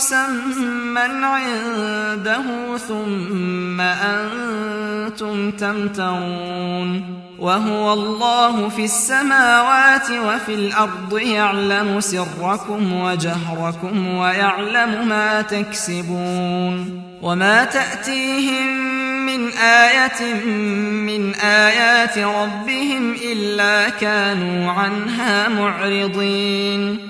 مسمى عنده ثم أنتم تمترون وهو الله في السماوات وفي الأرض يعلم سركم وجهركم ويعلم ما تكسبون وما تأتيهم من آية من آيات ربهم إلا كانوا عنها معرضين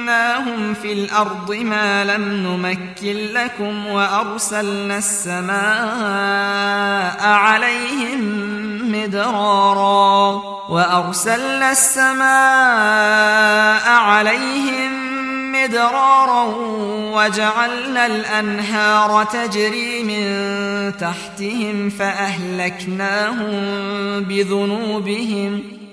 مكناهم في الأرض ما لم نمكن لكم وأرسلنا السماء عليهم مدرارا وأرسلنا السماء عليهم مدرارا وجعلنا الأنهار تجري من تحتهم فأهلكناهم بذنوبهم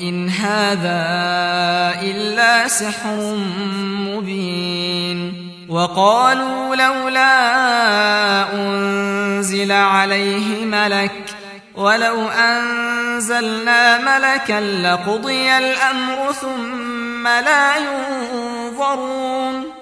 إن هذا إلا سحر مبين. وقالوا لولا أنزل عليه ملك ولو أنزلنا ملكا لقضي الأمر ثم لا ينظرون.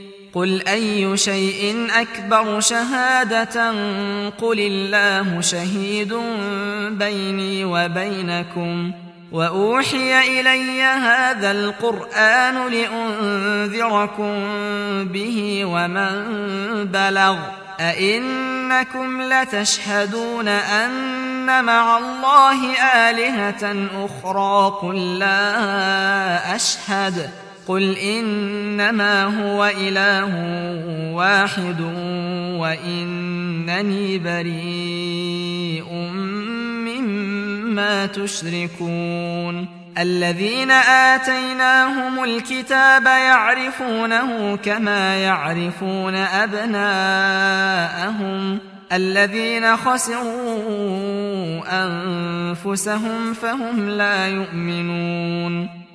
قل أي شيء أكبر شهادة قل الله شهيد بيني وبينكم وأوحي إلي هذا القرآن لأنذركم به ومن بلغ أئنكم لتشهدون أن مع الله آلهة أخرى قل لا أشهد قل إنما هو إله واحد وإنني بريء مما تشركون الذين آتيناهم الكتاب يعرفونه كما يعرفون أبناءهم الذين خسروا أنفسهم فهم لا يؤمنون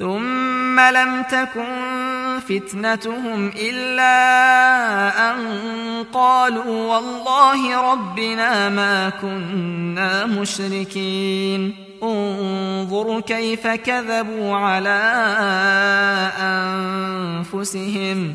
ثم لم تكن فتنتهم إلا أن قالوا والله ربنا ما كنا مشركين. انظر كيف كذبوا على أنفسهم.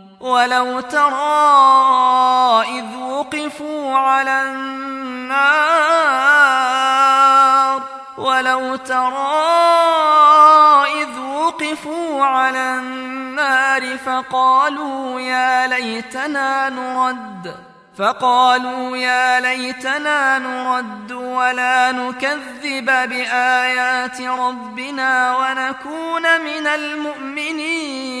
ولو ترى إذ وقفوا على النار ولو ترى إذ وقفوا على النار فقالوا يا ليتنا نرد فقالوا يا ليتنا نرد ولا نكذب بآيات ربنا ونكون من المؤمنين.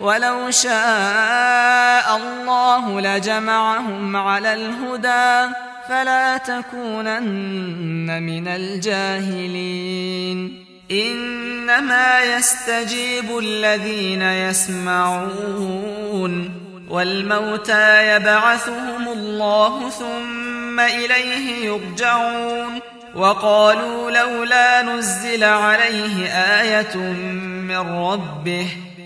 ولو شاء الله لجمعهم على الهدى فلا تكونن من الجاهلين. إنما يستجيب الذين يسمعون والموتى يبعثهم الله ثم إليه يرجعون. وقالوا لولا نزل عليه آية من ربه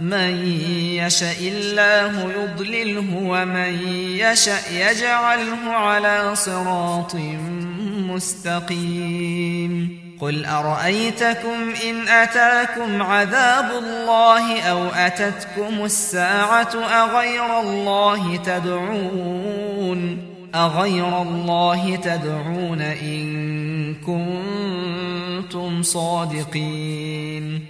من يشاء الله يضلله ومن يشاء يجعله على صراط مستقيم. قل أرأيتكم إن أتاكم عذاب الله أو أتتكم الساعة أغير الله تدعون؟ أغير الله تدعون إن كنتم صادقين.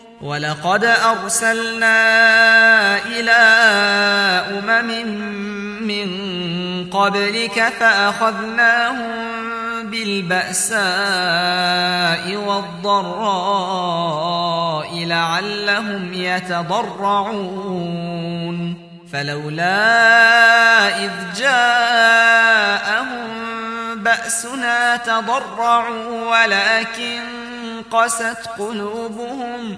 ولقد أرسلنا إلى أمم من قبلك فأخذناهم بالبأساء والضراء لعلهم يتضرعون. فلولا إذ جاءهم بأسنا تضرعوا ولكن قست قلوبهم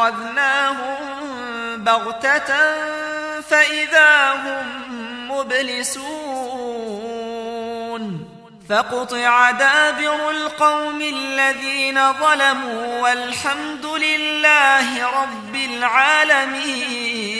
أوتوا أخذناهم بغتة فإذا هم مبلسون. فقطع دابر القوم الذين ظلموا والحمد لله رب العالمين.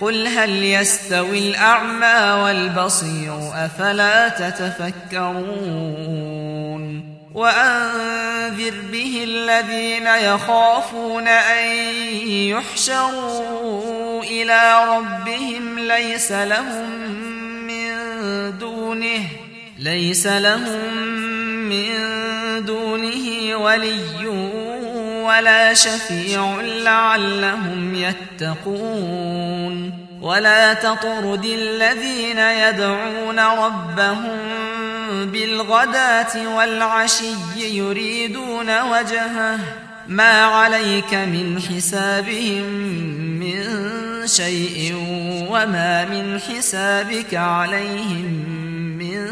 قل هل يستوي الأعمى والبصير أفلا تتفكرون وأنذر به الذين يخافون أن يحشروا إلى ربهم ليس لهم من دونه ليس لهم من دونه ولي ولا شفيع لعلهم يتقون. ولا تطرد الذين يدعون ربهم بالغداة والعشي يريدون وجهه. ما عليك من حسابهم من شيء وما من حسابك عليهم من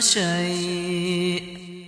شيء.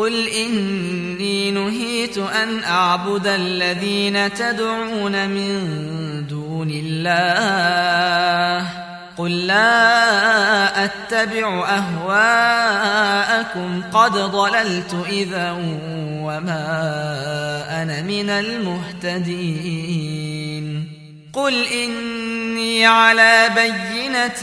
قل إني نهيت أن أعبد الذين تدعون من دون الله قل لا أتبع أهواءكم قد ضللت إذا وما أنا من المهتدين قل إني على بينة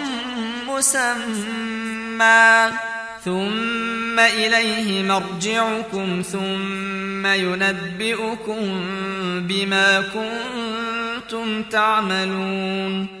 مسمى. ثم إليه مرجعكم ثم ينبئكم بما كنتم تعملون.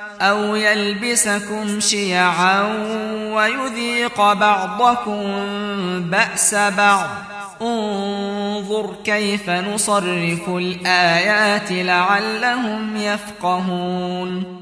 أو يلبسكم شيعا ويذيق بعضكم بأس بعض. انظر كيف نصرف الآيات لعلهم يفقهون.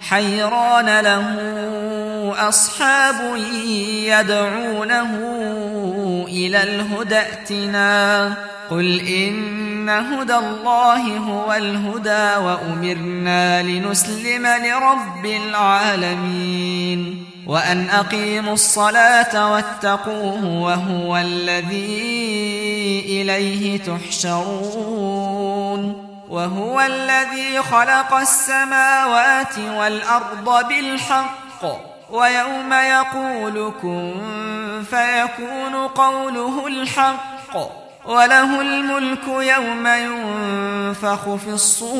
حيران له أصحاب يدعونه إلى الهدى ائتنا. قل إن هدى الله هو الهدى وأمرنا لنسلم لرب العالمين. وأن أقيموا الصلاة واتقوه وهو الذي إليه تحشرون. وهو الذي خلق السماوات والأرض بالحق. ويوم يقول كن فيكون قوله الحق. وله الملك يوم ينفخ في الصور.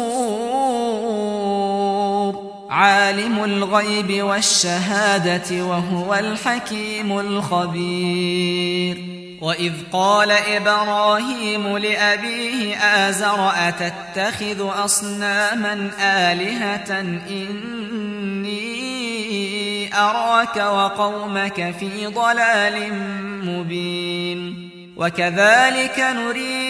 عالم الغيب والشهادة وهو الحكيم الخبير. وإذ قال إبراهيم لأبيه آزر أتتخذ أصناما آلهة إني أراك وقومك في ضلال مبين. وكذلك نري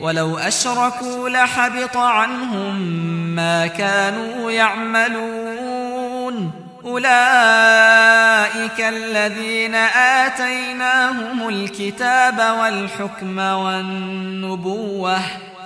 ولو أشركوا لحبط عنهم ما كانوا يعملون. أولئك الذين آتيناهم الكتاب والحكم والنبوة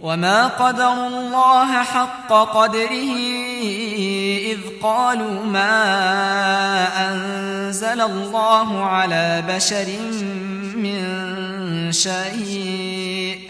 وما قدر الله حق قدره إذ قالوا ما أنزل الله على بشر من شيء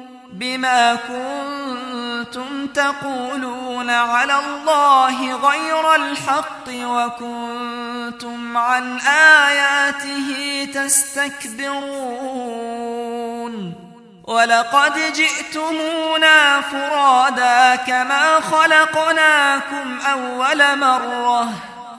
بما كنتم تقولون على الله غير الحق وكنتم عن آياته تستكبرون ولقد جئتمونا فرادا كما خلقناكم أول مرة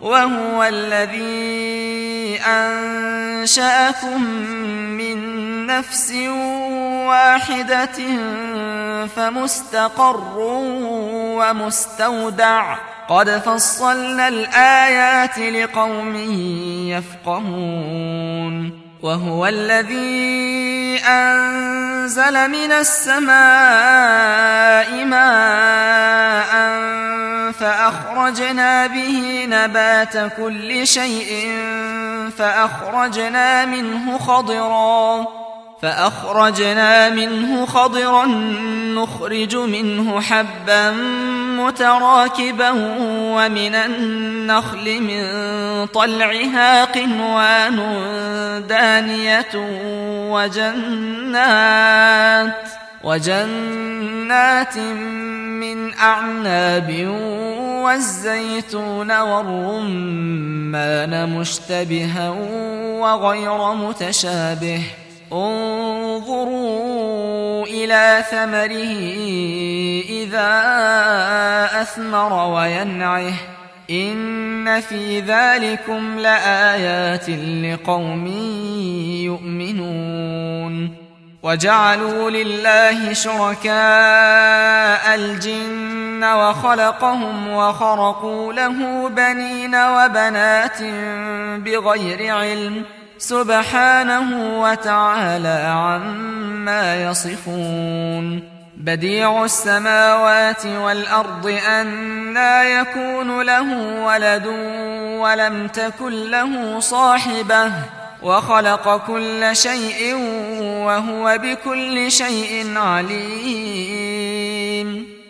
وهو الذي أنشأكم من نفس واحدة فمستقر ومستودع. قد فصلنا الآيات لقوم يفقهون. وهو الذي أنزل من السماء ماء فأخرجنا به نبات كل شيء فأخرجنا منه خضرا فأخرجنا منه خضرا نخرج منه حبا متراكبا ومن النخل من طلعها قنوان دانية وجنات وجنات من أعناب والزيتون والرمان مشتبها وغير متشابه. انظروا إلى ثمره إذا أثمر وينعه. إن في ذلكم لآيات لقوم يؤمنون. وجعلوا لله شركاء الجن وخلقهم وخرقوا له بنين وبنات بغير علم. سبحانه وتعالى عما يصفون. بديع السماوات والأرض أنا يكون له ولد ولم تكن له صاحبة وخلق كل شيء وهو بكل شيء عليم.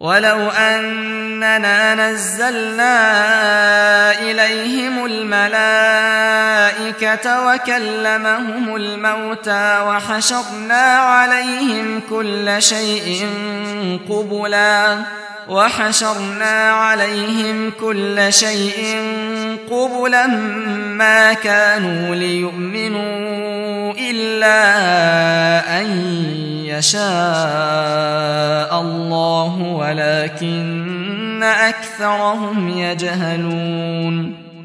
ولو أننا نزلنا إليهم الملائكة وكلمهم الموتى وحشرنا عليهم كل شيء قبلا وحشرنا عليهم كل شيء قبلا ما كانوا ليؤمنوا إلا أن يشاء الله ولكن أكثرهم يجهلون.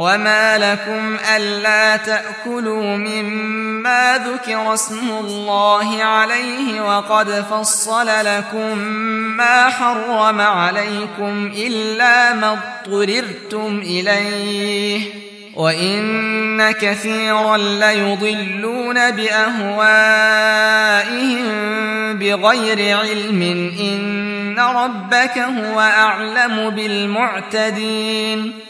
وما لكم ألا تأكلوا مما ذكر اسم الله عليه وقد فصل لكم ما حرم عليكم إلا ما اضطررتم إليه وإن كثيرا ليضلون بأهوائهم بغير علم إن ربك هو أعلم بالمعتدين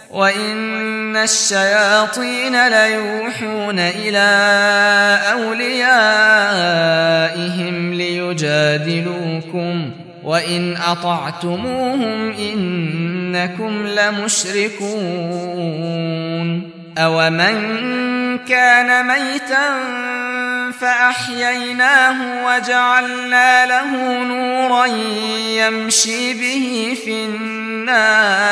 وإن الشياطين ليوحون إلى أوليائهم ليجادلوكم وإن أطعتموهم إنكم لمشركون أومن كان ميتا فأحييناه وجعلنا له نورا يمشي به في الناس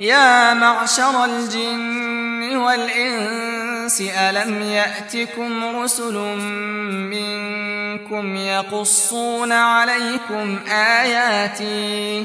يا معشر الجن والإنس ألم يأتكم رسل منكم يقصون عليكم آياتي؟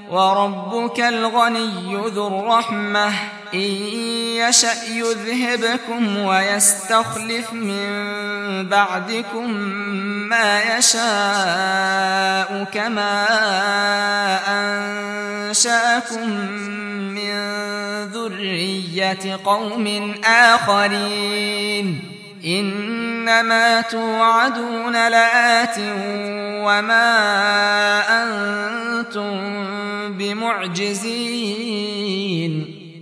وربك الغني ذو الرحمة إن يشأ يذهبكم ويستخلف من بعدكم ما يشاء كما أنشأكم من ذرية قوم آخرين. إنما توعدون لآت وما أنتم بمعجزين.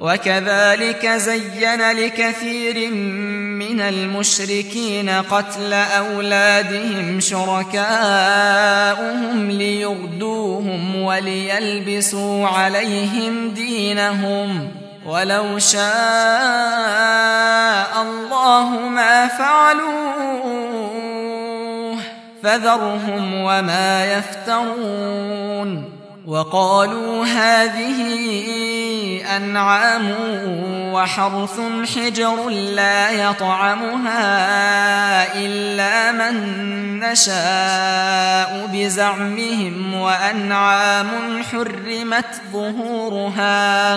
وكذلك زين لكثير من المشركين قتل أولادهم شركاؤهم ليغدوهم وليلبسوا عليهم دينهم. ولو شاء الله ما فعلوه فذرهم وما يفترون. وقالوا هذه أنعام وحرث حجر لا يطعمها إلا من نشاء بزعمهم وأنعام حرمت ظهورها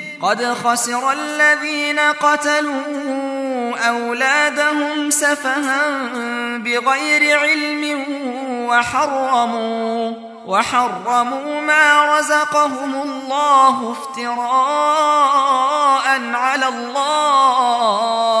قد خسر الذين قتلوا أولادهم سفها بغير علم وحرموا وحرموا ما رزقهم الله افتراء على الله.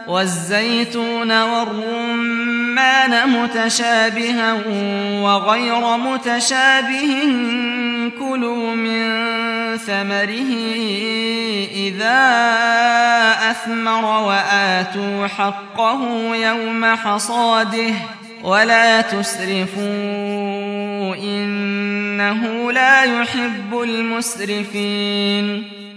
والزيتون والرمان متشابها وغير متشابه كلوا من ثمره إذا أثمر وآتوا حقه يوم حصاده ولا تسرفوا إنه لا يحب المسرفين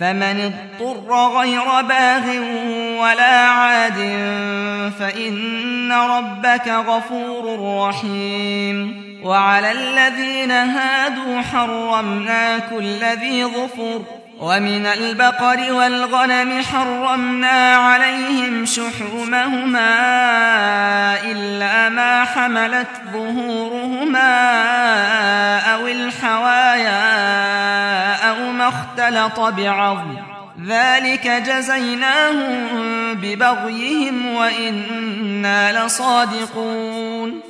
فمن اضطر غير باغ ولا عاد فإن ربك غفور رحيم وعلى الذين هادوا حرمنا كل ذي ظفر ومن البقر والغنم حرمنا عليهم شحومهما إلا ما حملت ظهورهما أو الحوايا أو ما اختلط بعظم. ذلك جزيناهم ببغيهم وإنا لصادقون.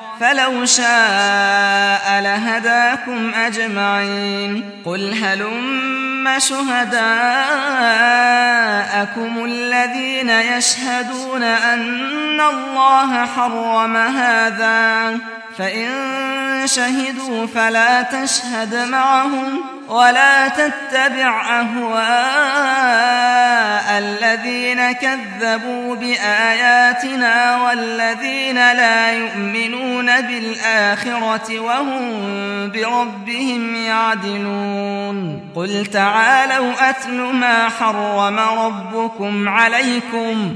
فلو شاء لهداكم أجمعين. قل هلم شهداءكم الذين يشهدون أن الله حرم هذا. فإن شهدوا فلا تشهد معهم ولا تتبع أهواء الذين كذبوا بآياتنا والذين لا يؤمنون بالآخرة وهم بربهم يعدلون. قل تعالوا أتل ما حرم ربكم عليكم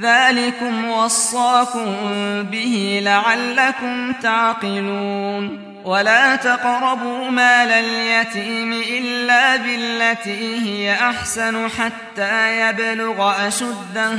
ذلكم وصاكم به لعلكم تعقلون. ولا تقربوا مال اليتيم إلا بالتي هي أحسن حتى يبلغ أشده.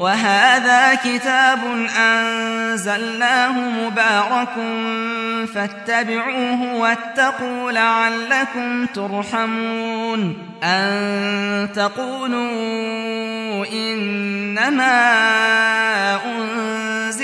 وهذا كتاب أنزلناه مبارك فاتبعوه واتقوا لعلكم ترحمون أن تقولوا إنما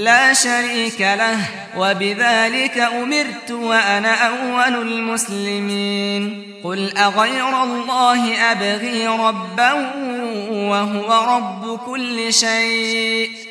لا شريك له وبذلك أمرت وأنا أول المسلمين. قل أغير الله أبغي ربا وهو رب كل شيء.